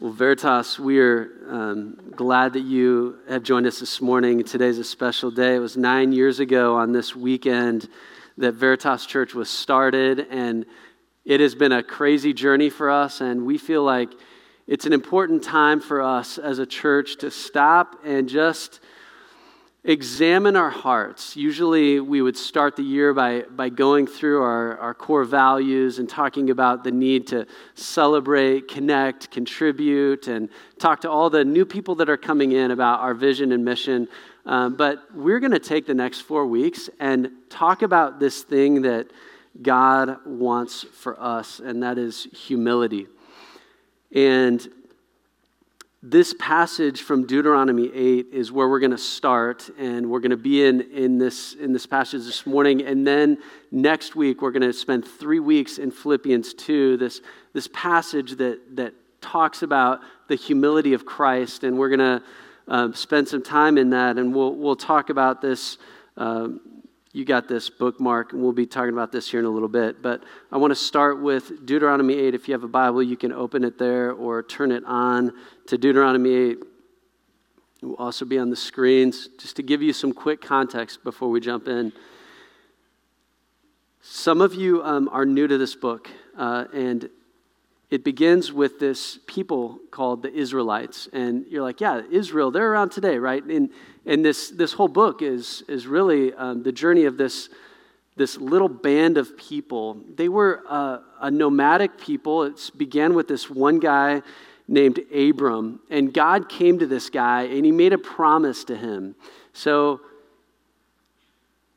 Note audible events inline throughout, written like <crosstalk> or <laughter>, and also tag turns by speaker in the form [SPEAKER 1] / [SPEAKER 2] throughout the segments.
[SPEAKER 1] Well, Veritas, we are um, glad that you have joined us this morning. Today's a special day. It was nine years ago on this weekend that Veritas Church was started, and it has been a crazy journey for us, and we feel like it's an important time for us as a church to stop and just examine our hearts. Usually, we would start the year by, by going through our, our core values and talking about the need to celebrate, connect, contribute, and talk to all the new people that are coming in about our vision and mission. Um, but we're going to take the next four weeks and talk about this thing that God wants for us, and that is humility. And this passage from Deuteronomy 8 is where we're going to start, and we're going to be in, in, this, in this passage this morning. And then next week, we're going to spend three weeks in Philippians 2, this, this passage that, that talks about the humility of Christ. And we're going to uh, spend some time in that, and we'll, we'll talk about this um, you got this bookmark, and we'll be talking about this here in a little bit. But I want to start with Deuteronomy 8. If you have a Bible, you can open it there or turn it on to Deuteronomy 8. It will also be on the screens. Just to give you some quick context before we jump in. Some of you um, are new to this book, uh, and it begins with this people called the Israelites. And you're like, yeah, Israel, they're around today, right? And, and this, this whole book is, is really um, the journey of this, this little band of people. They were uh, a nomadic people. It began with this one guy named Abram. And God came to this guy and he made a promise to him. So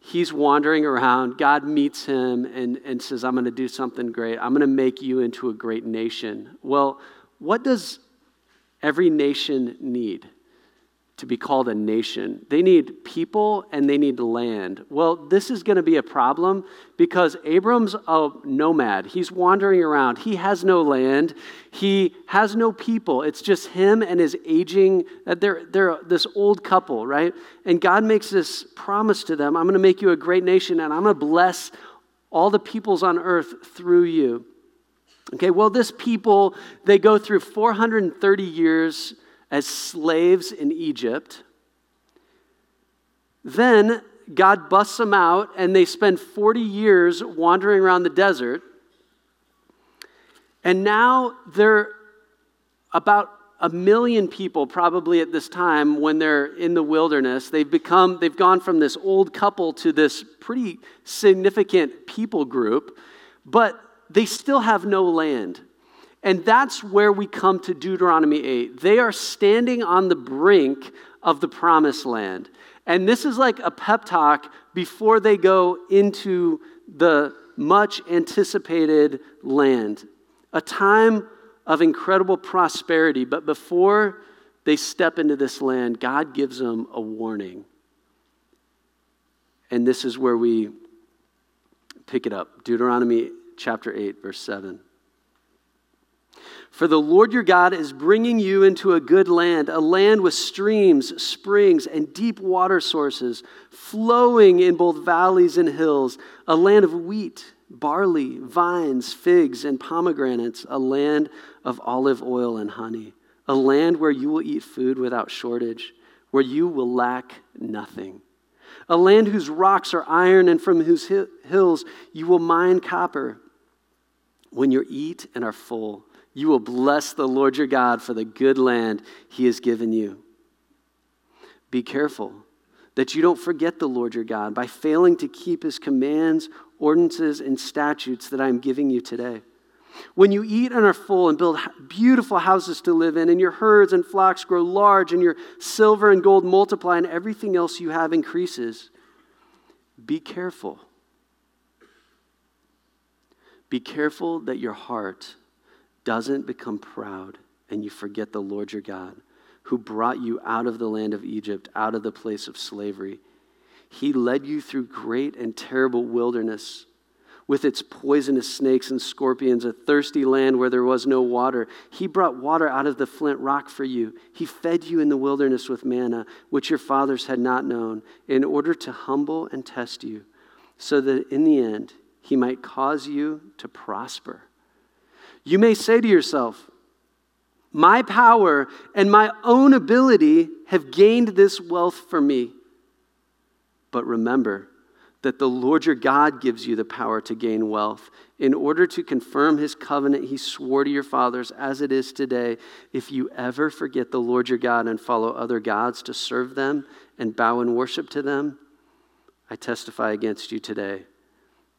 [SPEAKER 1] he's wandering around. God meets him and, and says, I'm going to do something great. I'm going to make you into a great nation. Well, what does every nation need? To be called a nation. They need people and they need land. Well, this is going to be a problem because Abram's a nomad. He's wandering around. He has no land. He has no people. It's just him and his aging, uh, they're, they're this old couple, right? And God makes this promise to them I'm going to make you a great nation and I'm going to bless all the peoples on earth through you. Okay, well, this people, they go through 430 years as slaves in Egypt. Then God busts them out, and they spend 40 years wandering around the desert. And now they're about a million people probably at this time when they're in the wilderness they've become they've gone from this old couple to this pretty significant people group but they still have no land and that's where we come to Deuteronomy 8. They are standing on the brink of the promised land. And this is like a pep talk before they go into the much anticipated land. A time of incredible prosperity, but before they step into this land, God gives them a warning. And this is where we pick it up Deuteronomy chapter 8, verse 7. For the Lord your God is bringing you into a good land, a land with streams, springs, and deep water sources, flowing in both valleys and hills, a land of wheat, barley, vines, figs, and pomegranates, a land of olive oil and honey, a land where you will eat food without shortage, where you will lack nothing. A land whose rocks are iron and from whose hills you will mine copper. When you eat and are full, you will bless the Lord your God for the good land he has given you. Be careful that you don't forget the Lord your God by failing to keep his commands, ordinances, and statutes that I am giving you today. When you eat and are full and build beautiful houses to live in, and your herds and flocks grow large, and your silver and gold multiply, and everything else you have increases, be careful. Be careful that your heart doesn't become proud and you forget the Lord your God, who brought you out of the land of Egypt, out of the place of slavery. He led you through great and terrible wilderness with its poisonous snakes and scorpions, a thirsty land where there was no water. He brought water out of the flint rock for you. He fed you in the wilderness with manna, which your fathers had not known, in order to humble and test you, so that in the end he might cause you to prosper. You may say to yourself, My power and my own ability have gained this wealth for me. But remember that the Lord your God gives you the power to gain wealth in order to confirm his covenant he swore to your fathers as it is today. If you ever forget the Lord your God and follow other gods to serve them and bow and worship to them, I testify against you today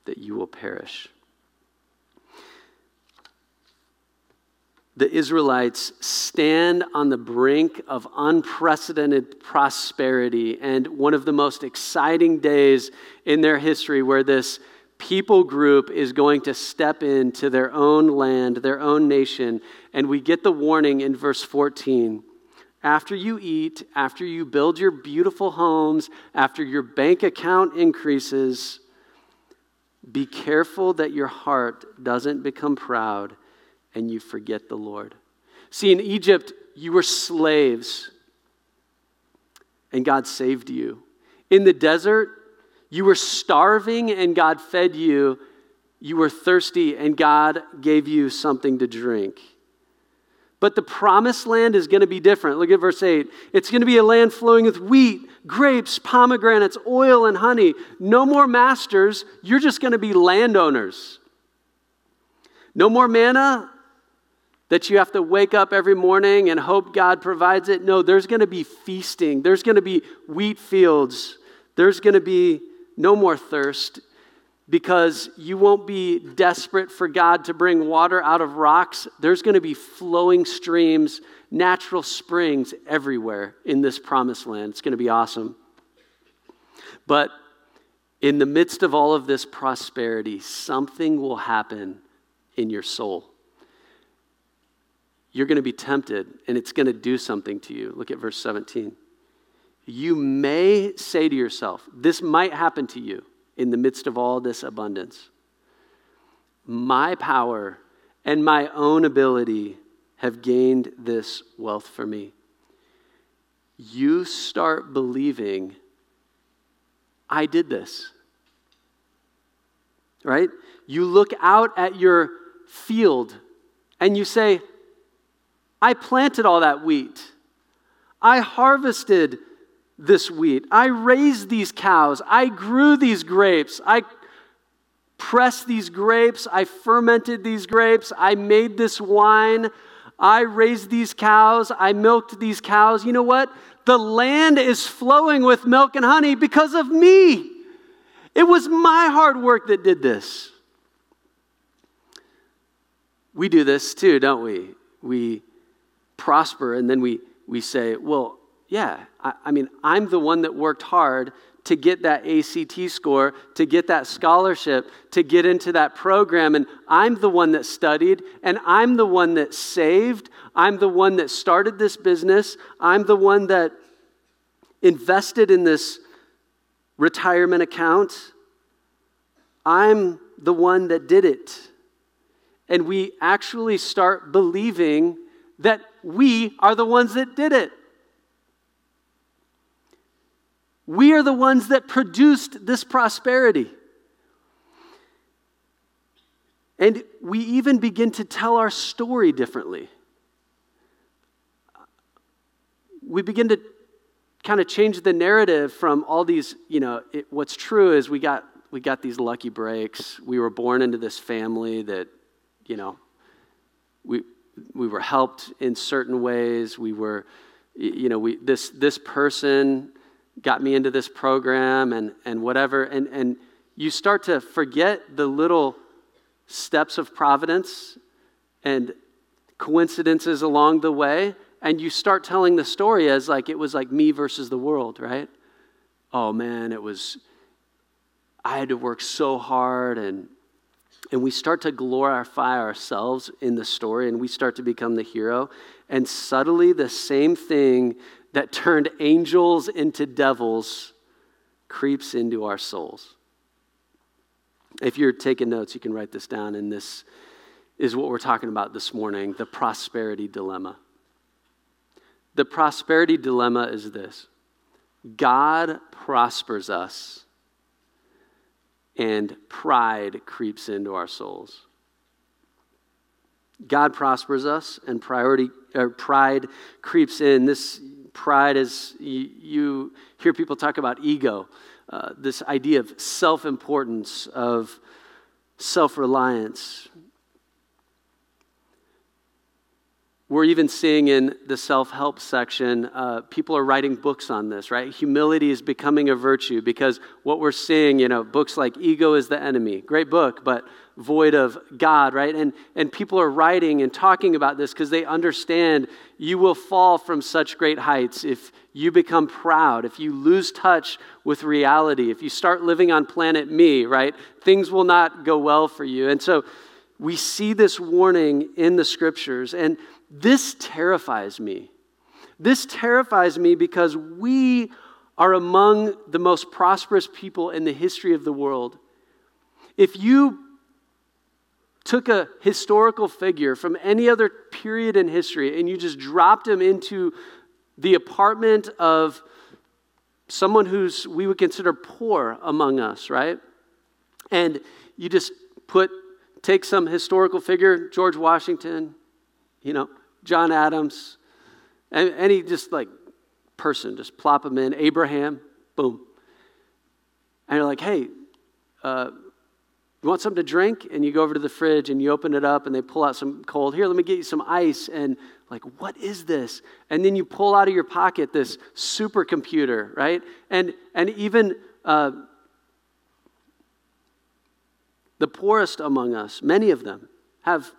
[SPEAKER 1] that you will perish. The Israelites stand on the brink of unprecedented prosperity and one of the most exciting days in their history where this people group is going to step into their own land, their own nation. And we get the warning in verse 14. After you eat, after you build your beautiful homes, after your bank account increases, be careful that your heart doesn't become proud and you forget the Lord. See, in Egypt, you were slaves, and God saved you. In the desert, you were starving, and God fed you. You were thirsty, and God gave you something to drink. But the promised land is going to be different. Look at verse 8. It's going to be a land flowing with wheat, grapes, pomegranates, oil, and honey. No more masters. You're just going to be landowners. No more manna that you have to wake up every morning and hope God provides it. No, there's going to be feasting. There's going to be wheat fields. There's going to be no more thirst because you won't be desperate for God to bring water out of rocks. There's going to be flowing streams, natural springs everywhere in this promised land. It's going to be awesome. But in the midst of all of this prosperity, something will happen in your soul you're going to be tempted and it's going to do something to you. Look at verse 17. You may say to yourself, this might happen to you in the midst of all this abundance. My power and my own ability have gained this wealth for me. You start believing, I did this. Right? You look out at your field and you say, I planted all that wheat. I harvested this wheat. I raised these cows. I grew these grapes. I pressed these grapes. I fermented these grapes. I made this wine. I raised these cows. I milked these cows. You know what? The land is flowing with milk and honey because of me. It was my hard work that did this. We do this too, don't we? We prosper, and then we, we say, well, yeah, I, I mean, I'm the one that worked hard to get that ACT score, to get that scholarship, to get into that program. And I'm the one that studied, and I'm the one that saved. I'm the one that started this business. I'm the one that invested in this retirement account. I'm the one that did it. And we actually start believing that we are the ones that did it. We are the ones that produced this prosperity. And we even begin to tell our story differently. We begin to kind of change the narrative from all these, you know, it, what's true is we got we got these lucky breaks. We were born into this family that, you know, we we were helped in certain ways. We were, you know, we, this, this person got me into this program and, and whatever. And, and you start to forget the little steps of providence and coincidences along the way. And you start telling the story as like it was like me versus the world, right? Oh man, it was, I had to work so hard and and we start to glorify ourselves in the story and we start to become the hero. And subtly, the same thing that turned angels into devils creeps into our souls. If you're taking notes, you can write this down. And this is what we're talking about this morning the prosperity dilemma. The prosperity dilemma is this God prospers us and pride creeps into our souls. God prospers us, and priority or pride creeps in. This pride is you, you hear people talk about ego, uh, this idea of self importance, of self reliance. We're even seeing in the self help section, uh, people are writing books on this, right? Humility is becoming a virtue because what we're seeing, you know, books like Ego is the Enemy, great book, but void of God, right? And, and people are writing and talking about this because they understand you will fall from such great heights if you become proud, if you lose touch with reality, if you start living on planet me, right? Things will not go well for you. And so we see this warning in the scriptures. And this terrifies me. This terrifies me because we are among the most prosperous people in the history of the world. If you took a historical figure from any other period in history and you just dropped him into the apartment of someone who's we would consider poor among us, right? And you just put take some historical figure, George Washington, you know, John Adams, and any just like person, just plop them in, Abraham, boom. And you're like, hey, uh, you want something to drink? And you go over to the fridge and you open it up and they pull out some cold. Here, let me get you some ice. And like, what is this? And then you pull out of your pocket this supercomputer, right? And and even uh, the poorest among us, many of them, have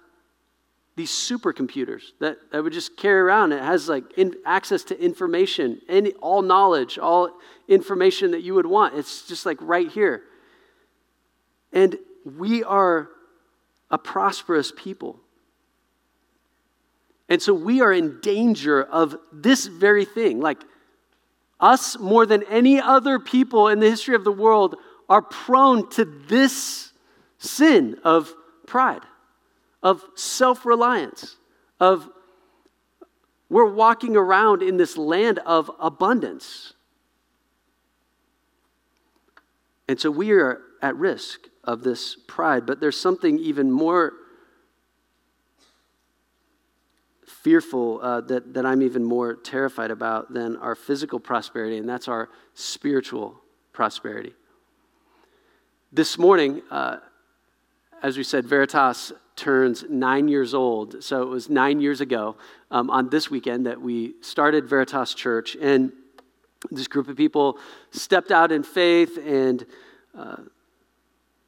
[SPEAKER 1] these supercomputers that, that would just carry around. It has like in, access to information, any, all knowledge, all information that you would want. It's just like right here. And we are a prosperous people. And so we are in danger of this very thing. Like us, more than any other people in the history of the world, are prone to this sin of pride of self reliance, of we're walking around in this land of abundance. And so we are at risk of this pride, but there's something even more fearful uh, that, that I'm even more terrified about than our physical prosperity, and that's our spiritual prosperity. This morning, uh, as we said, Veritas turns nine years old. So it was nine years ago um, on this weekend that we started Veritas Church. And this group of people stepped out in faith and uh,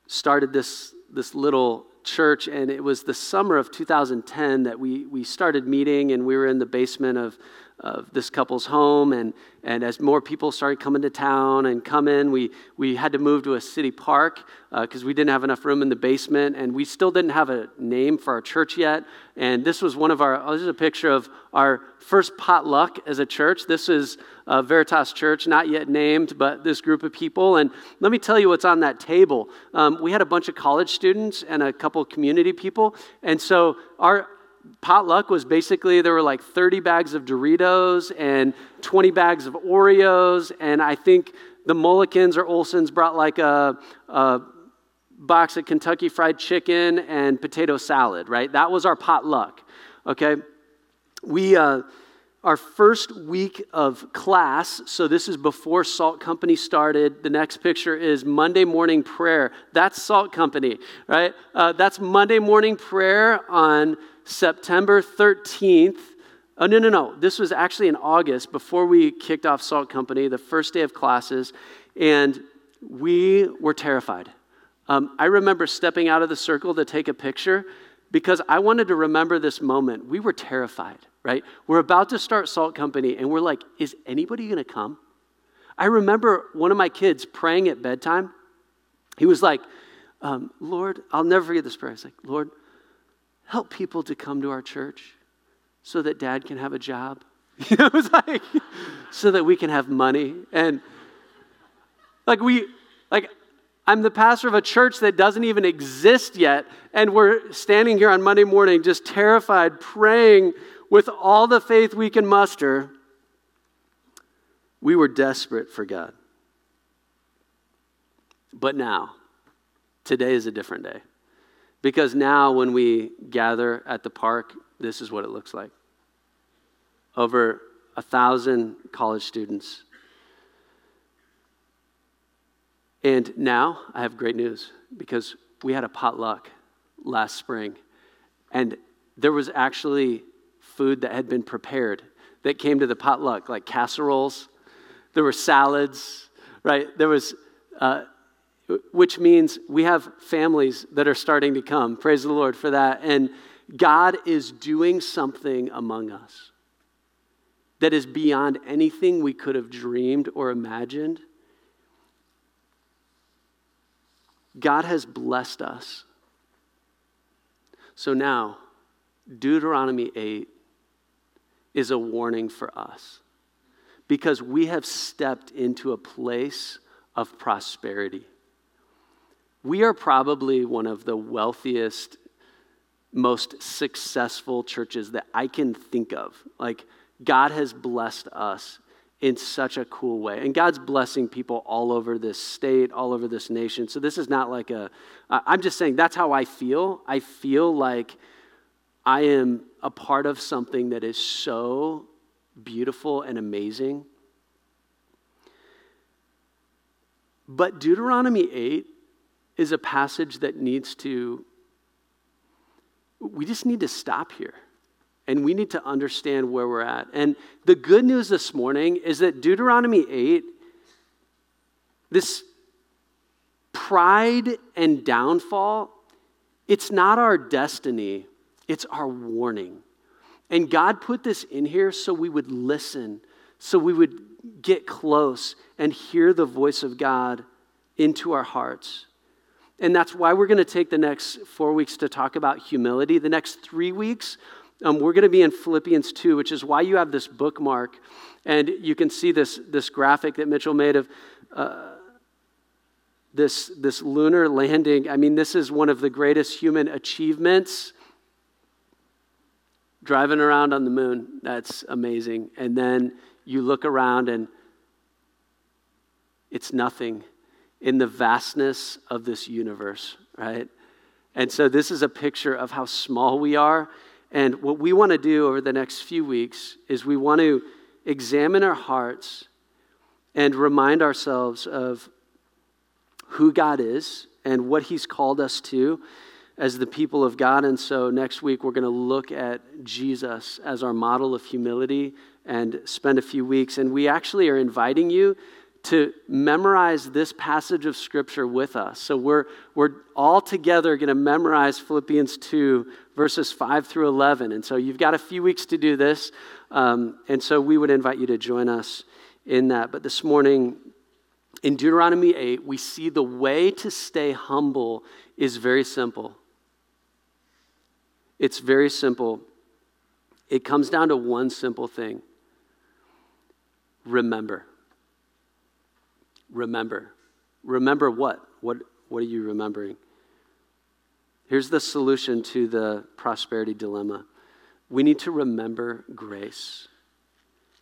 [SPEAKER 1] started this, this little church. And it was the summer of 2010 that we, we started meeting, and we were in the basement of of this couple's home. And, and as more people started coming to town and come in, we, we had to move to a city park because uh, we didn't have enough room in the basement. And we still didn't have a name for our church yet. And this was one of our, oh, this is a picture of our first potluck as a church. This is Veritas Church, not yet named, but this group of people. And let me tell you what's on that table. Um, we had a bunch of college students and a couple community people. And so our, potluck was basically there were like 30 bags of Doritos and 20 bags of Oreos, and I think the Mullikins or Olsons brought like a, a box of Kentucky Fried Chicken and potato salad, right? That was our potluck, okay? We, uh, our first week of class, so this is before Salt Company started. The next picture is Monday morning prayer. That's Salt Company, right? Uh, that's Monday morning prayer on September 13th. Oh, no, no, no. This was actually in August before we kicked off Salt Company, the first day of classes, and we were terrified. Um, I remember stepping out of the circle to take a picture because I wanted to remember this moment. We were terrified, right? We're about to start Salt Company, and we're like, is anybody going to come? I remember one of my kids praying at bedtime. He was like, um, Lord, I'll never forget this prayer. He's like, Lord, help people to come to our church so that dad can have a job. <laughs> You know, like, so that we can have money. And like, we, like, I'm the pastor of a church that doesn't even exist yet. And we're standing here on Monday morning just terrified, praying with all the faith we can muster. We were desperate for God. But now, today is a different day Because now, when we gather at the park, this is what it looks like over a thousand college students. And now I have great news because we had a potluck last spring, and there was actually food that had been prepared that came to the potluck, like casseroles. There were salads, right? There was, uh, which means we have families that are starting to come. Praise the Lord for that. And God is doing something among us that is beyond anything we could have dreamed or imagined. God has blessed us. So now, Deuteronomy 8 is a warning for us because we have stepped into a place of prosperity. We are probably one of the wealthiest, most successful churches that I can think of. Like, God has blessed us in such a cool way. And God's blessing people all over this state, all over this nation. So this is not like a, I'm just saying that's how I feel. I feel like I am a part of something that is so beautiful and amazing. But Deuteronomy 8 is a passage that needs to, we just need to stop here. And we need to understand where we're at. And the good news this morning is that Deuteronomy 8, this pride and downfall, it's not our destiny, it's our warning. And God put this in here so we would listen, so we would get close and hear the voice of God into our hearts. And that's why we're going to take the next four weeks to talk about humility. The next three weeks, um, we're going to be in Philippians 2, which is why you have this bookmark. And you can see this, this graphic that Mitchell made of uh, this, this lunar landing. I mean, this is one of the greatest human achievements driving around on the moon. That's amazing. And then you look around and it's nothing in the vastness of this universe, right? And so this is a picture of how small we are. And what we want to do over the next few weeks is we want to examine our hearts and remind ourselves of who God is and what He's called us to as the people of God. And so next week, we're going to look at Jesus as our model of humility and spend a few weeks. And we actually are inviting you to memorize this passage of Scripture with us. So we're, we're all together going to memorize Philippians 2, verses 5 through 11. And so you've got a few weeks to do this. Um, and so we would invite you to join us in that. But this morning, in Deuteronomy 8, we see the way to stay humble is very simple. It's very simple. It comes down to one simple thing remember. Remember. Remember what? What, what are you remembering? Here's the solution to the prosperity dilemma we need to remember grace.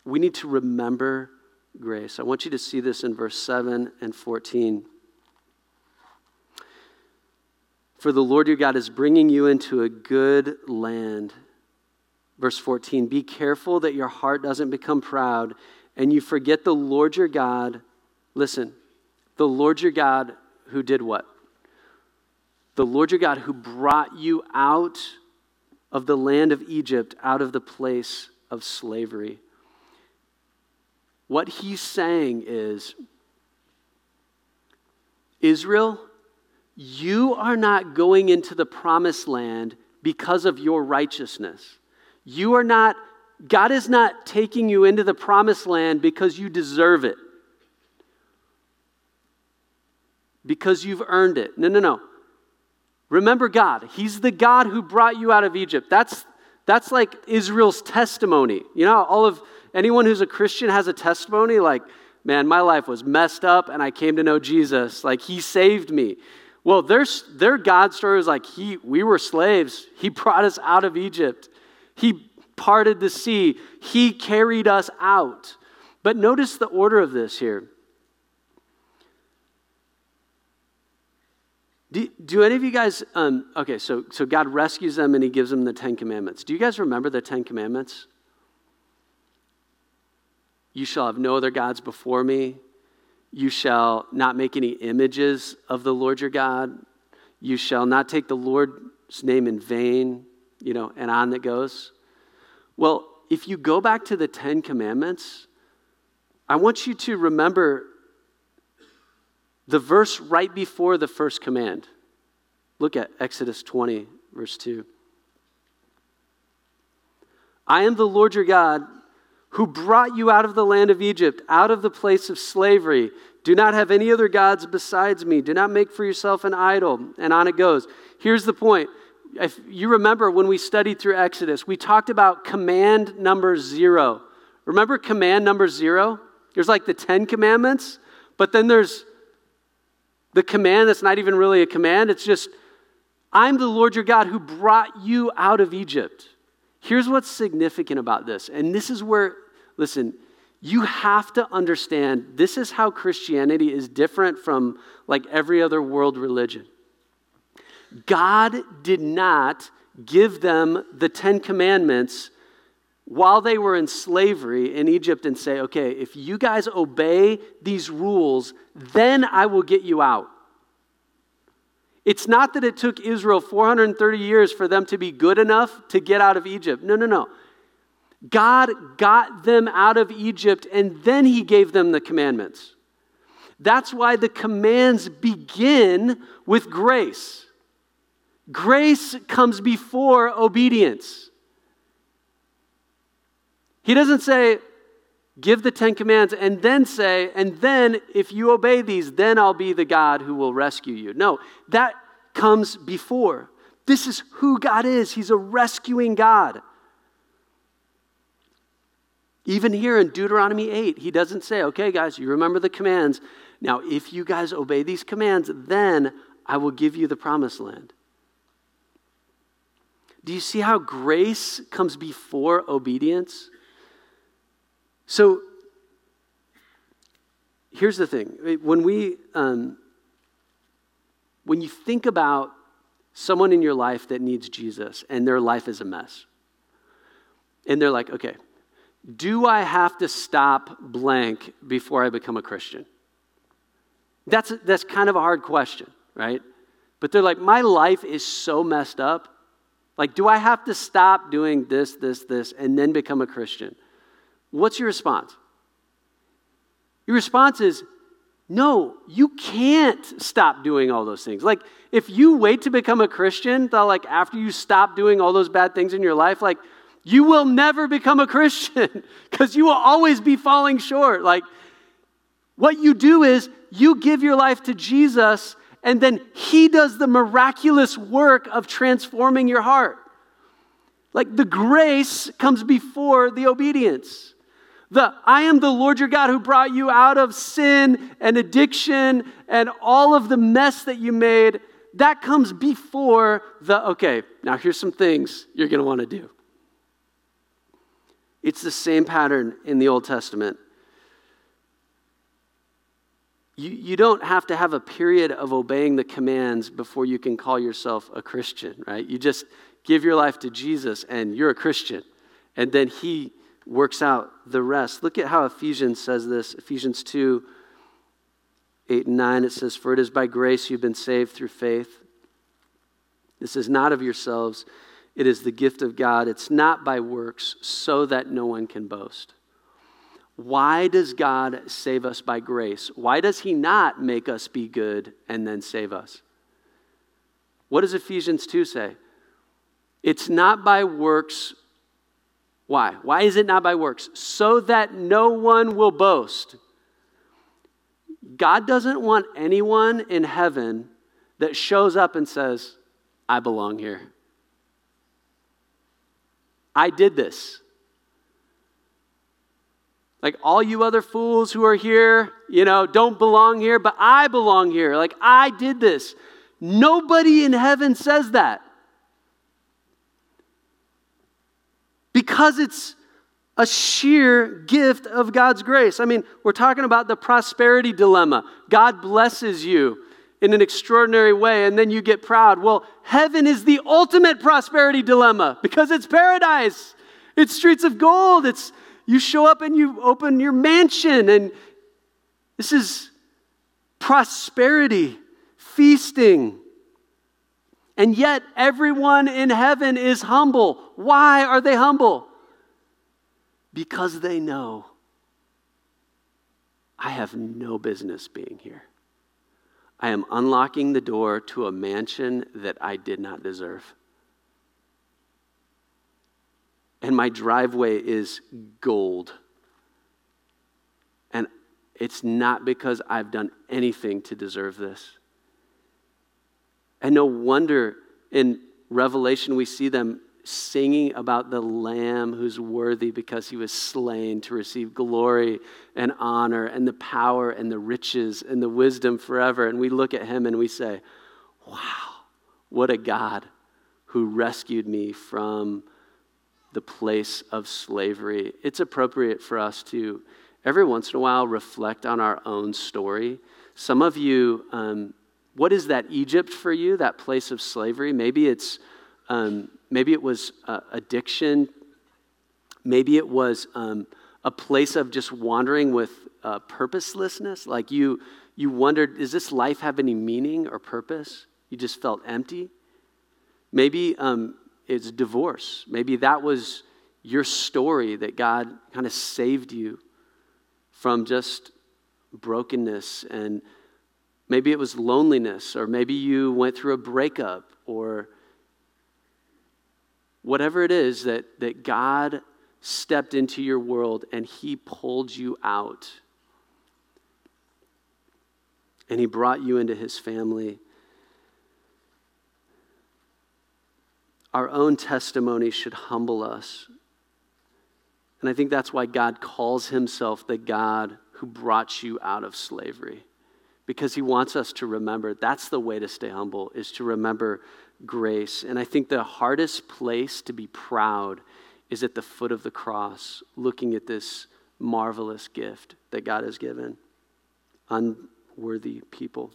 [SPEAKER 1] We need to remember grace. I want you to see this in verse 7 and 14. For the Lord your God is bringing you into a good land. Verse 14 Be careful that your heart doesn't become proud and you forget the Lord your God. Listen, the Lord your God who did what? The Lord your God who brought you out of the land of Egypt, out of the place of slavery. What he's saying is Israel, you are not going into the promised land because of your righteousness. You are not, God is not taking you into the promised land because you deserve it, because you've earned it. No, no, no. Remember God. He's the God who brought you out of Egypt. That's, that's like Israel's testimony. You know, all of anyone who's a Christian has a testimony like, man, my life was messed up and I came to know Jesus. Like, He saved me. Well, their, their God story was like, he, we were slaves. He brought us out of Egypt. He parted the sea. He carried us out. But notice the order of this here. Do, do any of you guys, um, okay, so, so God rescues them and he gives them the Ten Commandments. Do you guys remember the Ten Commandments? You shall have no other gods before me. You shall not make any images of the Lord your God. You shall not take the Lord's name in vain, you know, and on that goes. Well, if you go back to the Ten Commandments, I want you to remember the verse right before the first command. Look at Exodus 20, verse 2. I am the Lord your God who brought you out of the land of Egypt, out of the place of slavery. Do not have any other gods besides me. Do not make for yourself an idol. And on it goes. Here's the point. If you remember when we studied through Exodus, we talked about command number zero. Remember command number zero? There's like the Ten Commandments, but then there's the command that's not even really a command. It's just, I'm the Lord your God who brought you out of Egypt. Here's what's significant about this. And this is where, listen, you have to understand this is how Christianity is different from like every other world religion. God did not give them the Ten Commandments while they were in slavery in Egypt and say, okay, if you guys obey these rules, then I will get you out. It's not that it took Israel 430 years for them to be good enough to get out of Egypt. No, no, no. God got them out of Egypt and then he gave them the commandments. That's why the commands begin with grace. Grace comes before obedience. He doesn't say, give the Ten Commands and then say, and then if you obey these, then I'll be the God who will rescue you. No, that comes before. This is who God is. He's a rescuing God. Even here in Deuteronomy 8, he doesn't say, okay, guys, you remember the commands. Now, if you guys obey these commands, then I will give you the promised land. Do you see how grace comes before obedience? So here's the thing. When we um, when you think about someone in your life that needs jesus and their life is a mess and they're like okay do i have to stop blank before i become a christian? That's, that's kind of a hard question right? But they're like my life is so messed up. Like do i have to stop doing this this this and then become a christian What's your response? Your response is, no, you can't stop doing all those things. Like, if you wait to become a Christian, like after you stop doing all those bad things in your life, like, you will never become a Christian <laughs> because you will always be falling short. Like, what you do is you give your life to Jesus, and then He does the miraculous work of transforming your heart. Like, the grace comes before the obedience. The I am the Lord your God who brought you out of sin and addiction and all of the mess that you made. That comes before the okay, now here's some things you're going to want to do. It's the same pattern in the Old Testament. You, you don't have to have a period of obeying the commands before you can call yourself a Christian, right? You just give your life to Jesus and you're a Christian. And then He works out the rest. Look at how Ephesians says this Ephesians 2 8 and 9. It says, For it is by grace you've been saved through faith. This is not of yourselves, it is the gift of God. It's not by works, so that no one can boast. Why does God save us by grace? Why does He not make us be good and then save us? What does Ephesians 2 say? It's not by works why? Why is it not by works? So that no one will boast. God doesn't want anyone in heaven that shows up and says, I belong here. I did this. Like all you other fools who are here, you know, don't belong here, but I belong here. Like I did this. Nobody in heaven says that. Because it's a sheer gift of God's grace. I mean, we're talking about the prosperity dilemma. God blesses you, in an extraordinary way and then you get proud. Well, heaven is the ultimate prosperity dilemma because it's paradise. It's streets of gold. It's you show up and you open your mansion and this is prosperity, feasting. And yet everyone in heaven is humble. Why are they humble? Because they know I have no business being here. I am unlocking the door to a mansion that I did not deserve. And my driveway is gold. And it's not because I've done anything to deserve this. And no wonder in Revelation we see them singing about the Lamb who's worthy because he was slain to receive glory and honor and the power and the riches and the wisdom forever. And we look at him and we say, Wow, what a God who rescued me from the place of slavery. It's appropriate for us to, every once in a while, reflect on our own story. Some of you, um, what is that Egypt for you, that place of slavery? Maybe it's um, maybe it was uh, addiction. Maybe it was um, a place of just wandering with uh, purposelessness. Like you, you wondered, does this life have any meaning or purpose? You just felt empty. Maybe um, it's divorce. Maybe that was your story that God kind of saved you from just brokenness and maybe it was loneliness or maybe you went through a breakup or whatever it is that, that God stepped into your world and He pulled you out and He brought you into His family. Our own testimony should humble us. And I think that's why God calls Himself the God who brought you out of slavery because he wants us to remember that's the way to stay humble is to remember grace. And I think the hardest place to be proud is at the foot of the cross, looking at this marvelous gift that God has given unworthy people.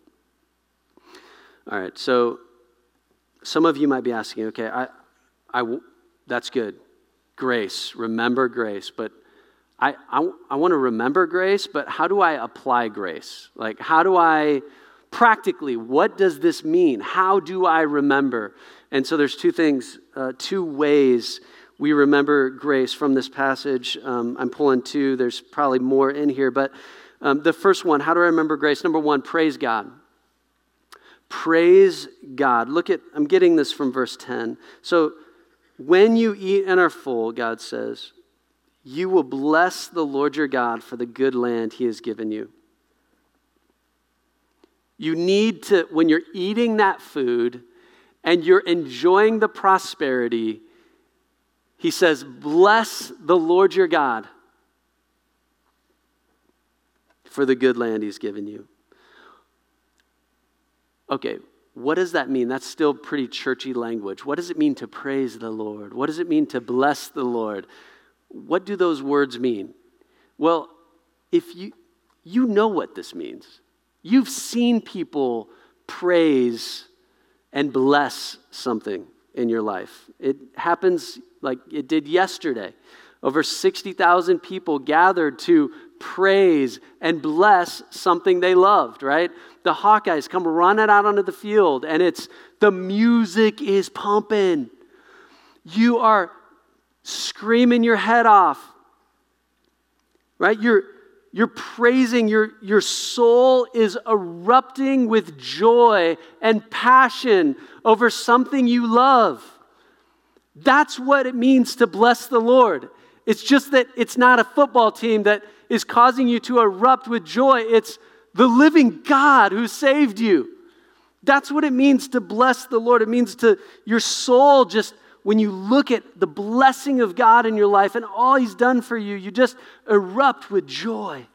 [SPEAKER 1] All right, so some of you might be asking, okay, I, I, that's good. Grace, remember grace, but I, I, I want to remember grace, but how do I apply grace? Like, how do I practically, what does this mean? How do I remember? And so there's two things, uh, two ways we remember grace from this passage. Um, I'm pulling two, there's probably more in here, but um, the first one, how do I remember grace? Number one, praise God. Praise God. Look at, I'm getting this from verse 10. So, when you eat and are full, God says, you will bless the Lord your God for the good land he has given you. You need to, when you're eating that food and you're enjoying the prosperity, he says, Bless the Lord your God for the good land he's given you. Okay, what does that mean? That's still pretty churchy language. What does it mean to praise the Lord? What does it mean to bless the Lord? What do those words mean? Well, if you you know what this means. You've seen people praise and bless something in your life. It happens like it did yesterday. Over 60,000 people gathered to praise and bless something they loved, right? The Hawkeyes come running out onto the field and it's the music is pumping. You are screaming your head off, right? You're you're praising, your, your soul is erupting with joy and passion over something you love. That's what it means to bless the Lord. It's just that it's not a football team that is causing you to erupt with joy. It's the living God who saved you. That's what it means to bless the Lord. It means to your soul just when you look at the blessing of God in your life and all He's done for you, you just erupt with joy.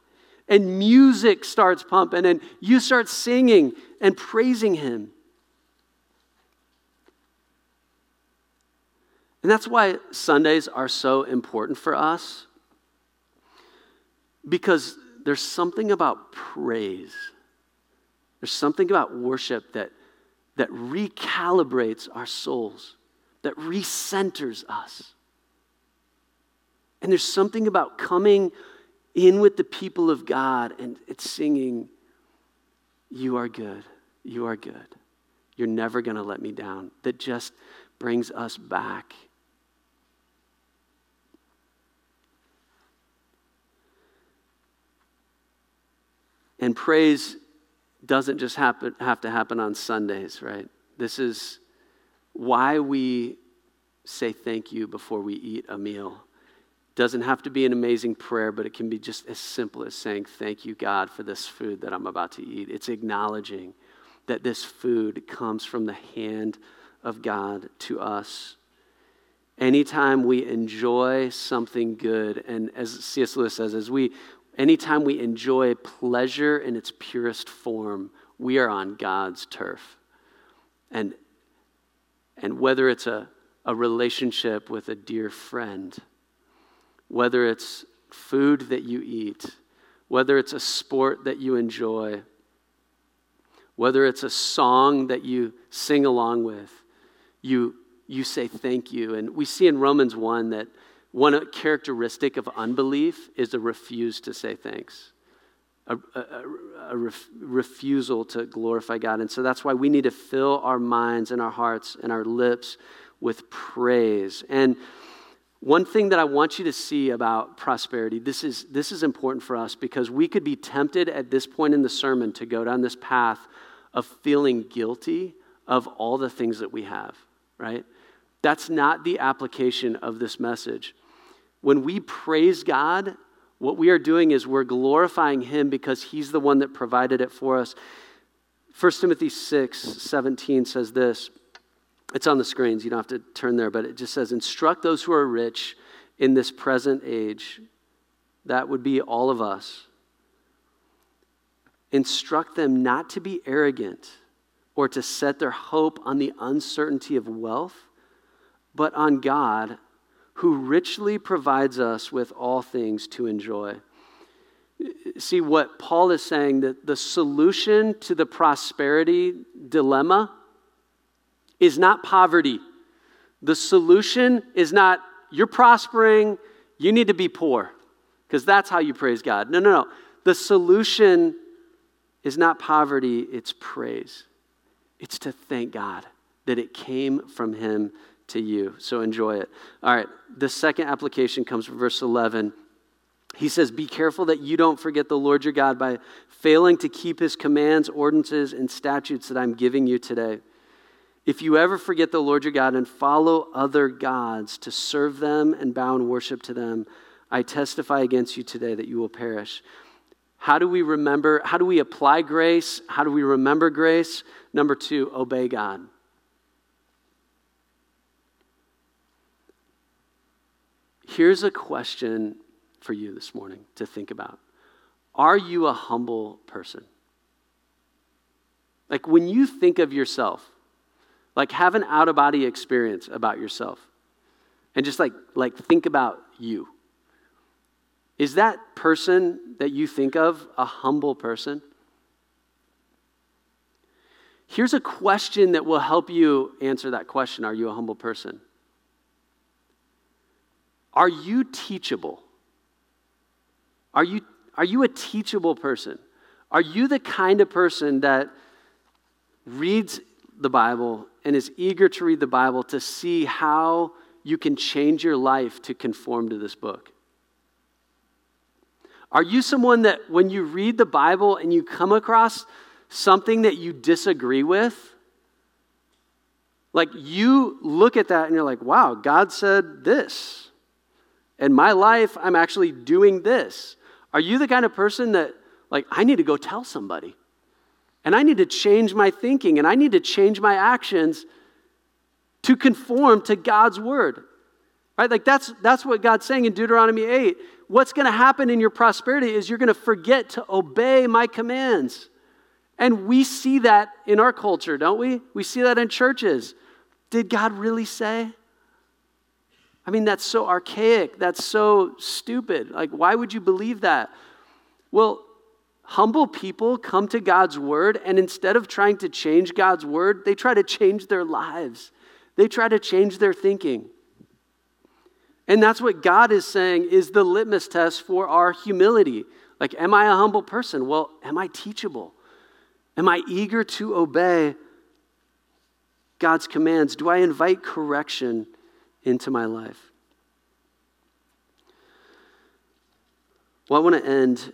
[SPEAKER 1] And music starts pumping, and you start singing and praising Him. And that's why Sundays are so important for us, because there's something about praise There's something about worship that, that recalibrates our souls, that recenters us. And there's something about coming in with the people of God and it's singing, You are good, you are good. You're never going to let me down. That just brings us back. And praise doesn't just happen, have to happen on Sundays, right? This is why we say thank you before we eat a meal. Doesn't have to be an amazing prayer, but it can be just as simple as saying, Thank you, God, for this food that I'm about to eat. It's acknowledging that this food comes from the hand of God to us. Anytime we enjoy something good, and as C.S. Lewis says, as we, anytime we enjoy pleasure in its purest form, we are on God's turf. And, and whether it's a, a relationship with a dear friend, whether it's food that you eat, whether it's a sport that you enjoy, whether it's a song that you sing along with, you, you say thank you. And we see in Romans 1 that one characteristic of unbelief is a refuse to say thanks, a, a, a ref, refusal to glorify God. And so that's why we need to fill our minds and our hearts and our lips with praise. And one thing that I want you to see about prosperity, this is, this is important for us because we could be tempted at this point in the sermon to go down this path of feeling guilty of all the things that we have, right? That's not the application of this message. When we praise God, what we are doing is we're glorifying Him because He's the one that provided it for us. 1 Timothy 6 17 says this it's on the screens. You don't have to turn there, but it just says, Instruct those who are rich in this present age. That would be all of us. Instruct them not to be arrogant or to set their hope on the uncertainty of wealth, but on God, who richly provides us with all things to enjoy. See what Paul is saying that the solution to the prosperity dilemma is not poverty. The solution is not you're prospering, you need to be poor, because that's how you praise God. No, no, no. The solution is not poverty, it's praise. It's to thank God that it came from Him to you. So enjoy it. All right, the second application comes from verse 11. He says, Be careful that you don't forget the Lord your God by failing to keep his commands, ordinances, and statutes that I'm giving you today. If you ever forget the Lord your God and follow other gods to serve them and bow in worship to them, I testify against you today that you will perish. How do we remember? How do we apply grace? How do we remember grace? Number two, obey God. Here's a question for you this morning to think about Are you a humble person? Like when you think of yourself, like have an out of body experience about yourself. And just like like think about you. Is that person that you think of a humble person? Here's a question that will help you answer that question Are you a humble person? Are you teachable? Are you, are you a teachable person? Are you the kind of person that reads the Bible and is eager to read the Bible to see how you can change your life to conform to this book? Are you someone that when you read the Bible and you come across something that you disagree with, like you look at that and you're like, wow, God said this. In my life, I'm actually doing this. Are you the kind of person that, like, I need to go tell somebody? And I need to change my thinking and I need to change my actions to conform to God's word. Right? Like that's that's what God's saying in Deuteronomy 8. What's going to happen in your prosperity is you're going to forget to obey my commands. And we see that in our culture, don't we? We see that in churches. Did God really say? I mean, that's so archaic. That's so stupid. Like, why would you believe that? Well, Humble people come to God's word, and instead of trying to change God's word, they try to change their lives. They try to change their thinking. And that's what God is saying is the litmus test for our humility. Like, am I a humble person? Well, am I teachable? Am I eager to obey God's commands? Do I invite correction into my life? Well, I want to end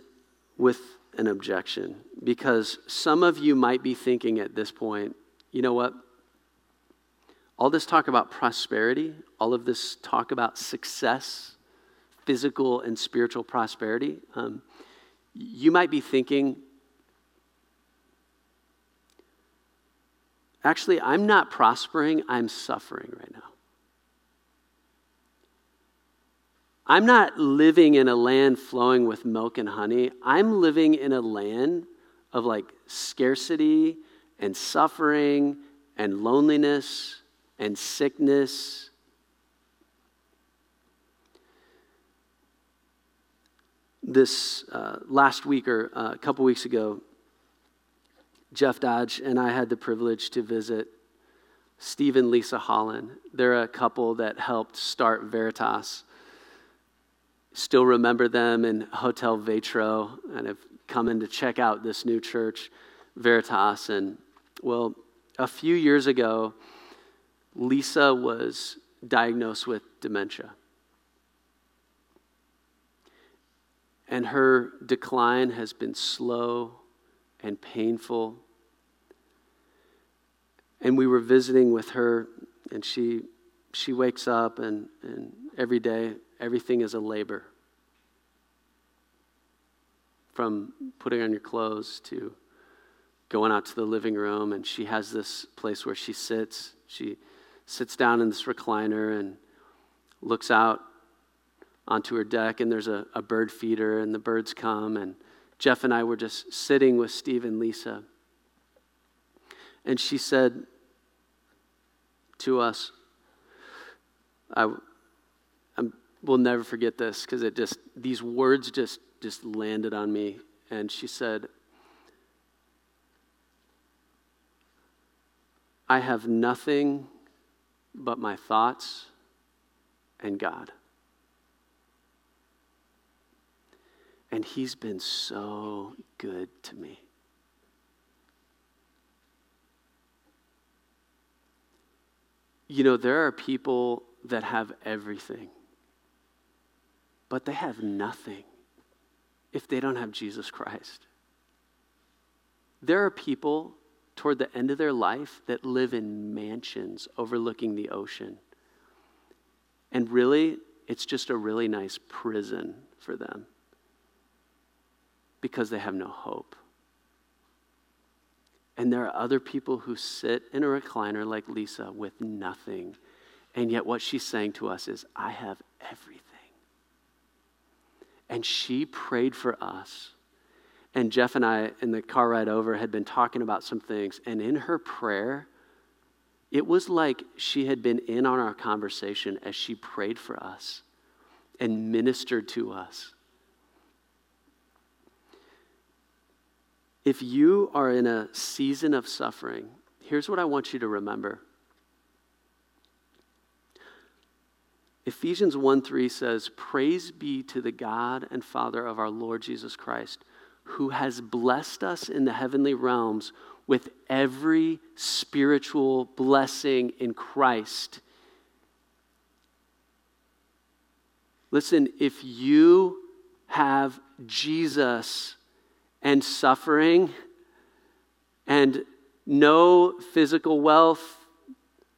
[SPEAKER 1] with an objection because some of you might be thinking at this point, you know what? All this talk about prosperity, all of this talk about success, physical and spiritual prosperity, um, you might be thinking, actually, I'm not prospering, I'm suffering right now. I'm not living in a land flowing with milk and honey. I'm living in a land of like scarcity and suffering and loneliness and sickness. This uh, last week or uh, a couple weeks ago, Jeff Dodge and I had the privilege to visit Steve and Lisa Holland. They're a couple that helped start Veritas still remember them in Hotel Vetro and have come in to check out this new church, Veritas. And well, a few years ago, Lisa was diagnosed with dementia. And her decline has been slow and painful. And we were visiting with her, and she, she wakes up, and, and every day everything is a labor. From putting on your clothes to going out to the living room, and she has this place where she sits. She sits down in this recliner and looks out onto her deck, and there's a, a bird feeder, and the birds come. And Jeff and I were just sitting with Steve and Lisa. And she said to us, I, will never forget this because it just, these words just, just landed on me. And she said, I have nothing but my thoughts and God. And He's been so good to me. You know, there are people that have everything but they have nothing if they don't have Jesus Christ. There are people toward the end of their life that live in mansions overlooking the ocean. And really, it's just a really nice prison for them because they have no hope. And there are other people who sit in a recliner like Lisa with nothing. And yet, what she's saying to us is, I have everything. And she prayed for us. And Jeff and I, in the car ride over, had been talking about some things. And in her prayer, it was like she had been in on our conversation as she prayed for us and ministered to us. If you are in a season of suffering, here's what I want you to remember Ephesians 1 3 says, Praise be to the God and Father of our Lord Jesus Christ, who has blessed us in the heavenly realms with every spiritual blessing in Christ. Listen, if you have Jesus and suffering and no physical wealth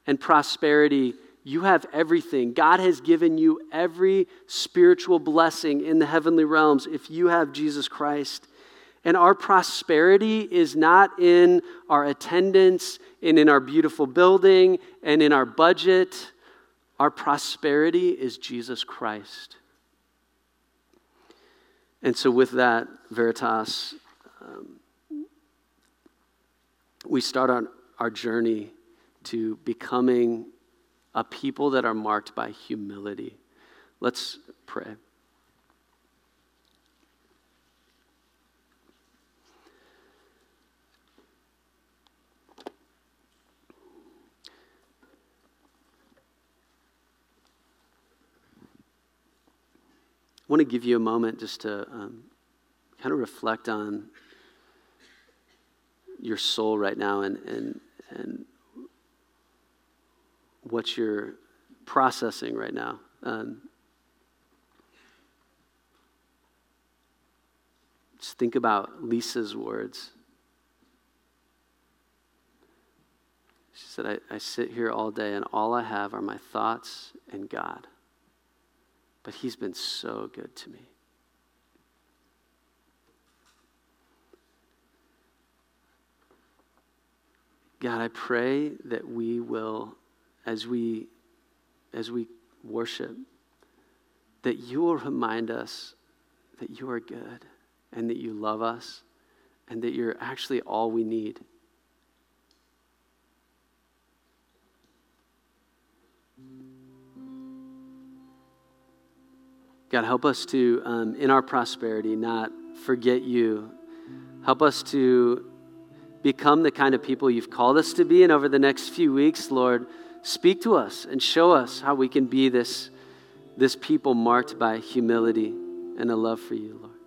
[SPEAKER 1] and prosperity, you have everything. God has given you every spiritual blessing in the heavenly realms if you have Jesus Christ. And our prosperity is not in our attendance and in our beautiful building and in our budget. Our prosperity is Jesus Christ. And so, with that, Veritas, um, we start on our journey to becoming a people that are marked by humility. Let's pray. I want to give you a moment just to um, kind of reflect on your soul right now and, and, and what you're processing right now. Um, just think about Lisa's words. She said, I, I sit here all day and all I have are my thoughts and God. But He's been so good to me. God, I pray that we will, as we, as we worship, that you will remind us that you are good and that you love us and that you're actually all we need. God, help us to, um, in our prosperity, not forget you. Help us to become the kind of people you've called us to be. And over the next few weeks, Lord, speak to us and show us how we can be this, this people marked by humility and a love for you, Lord.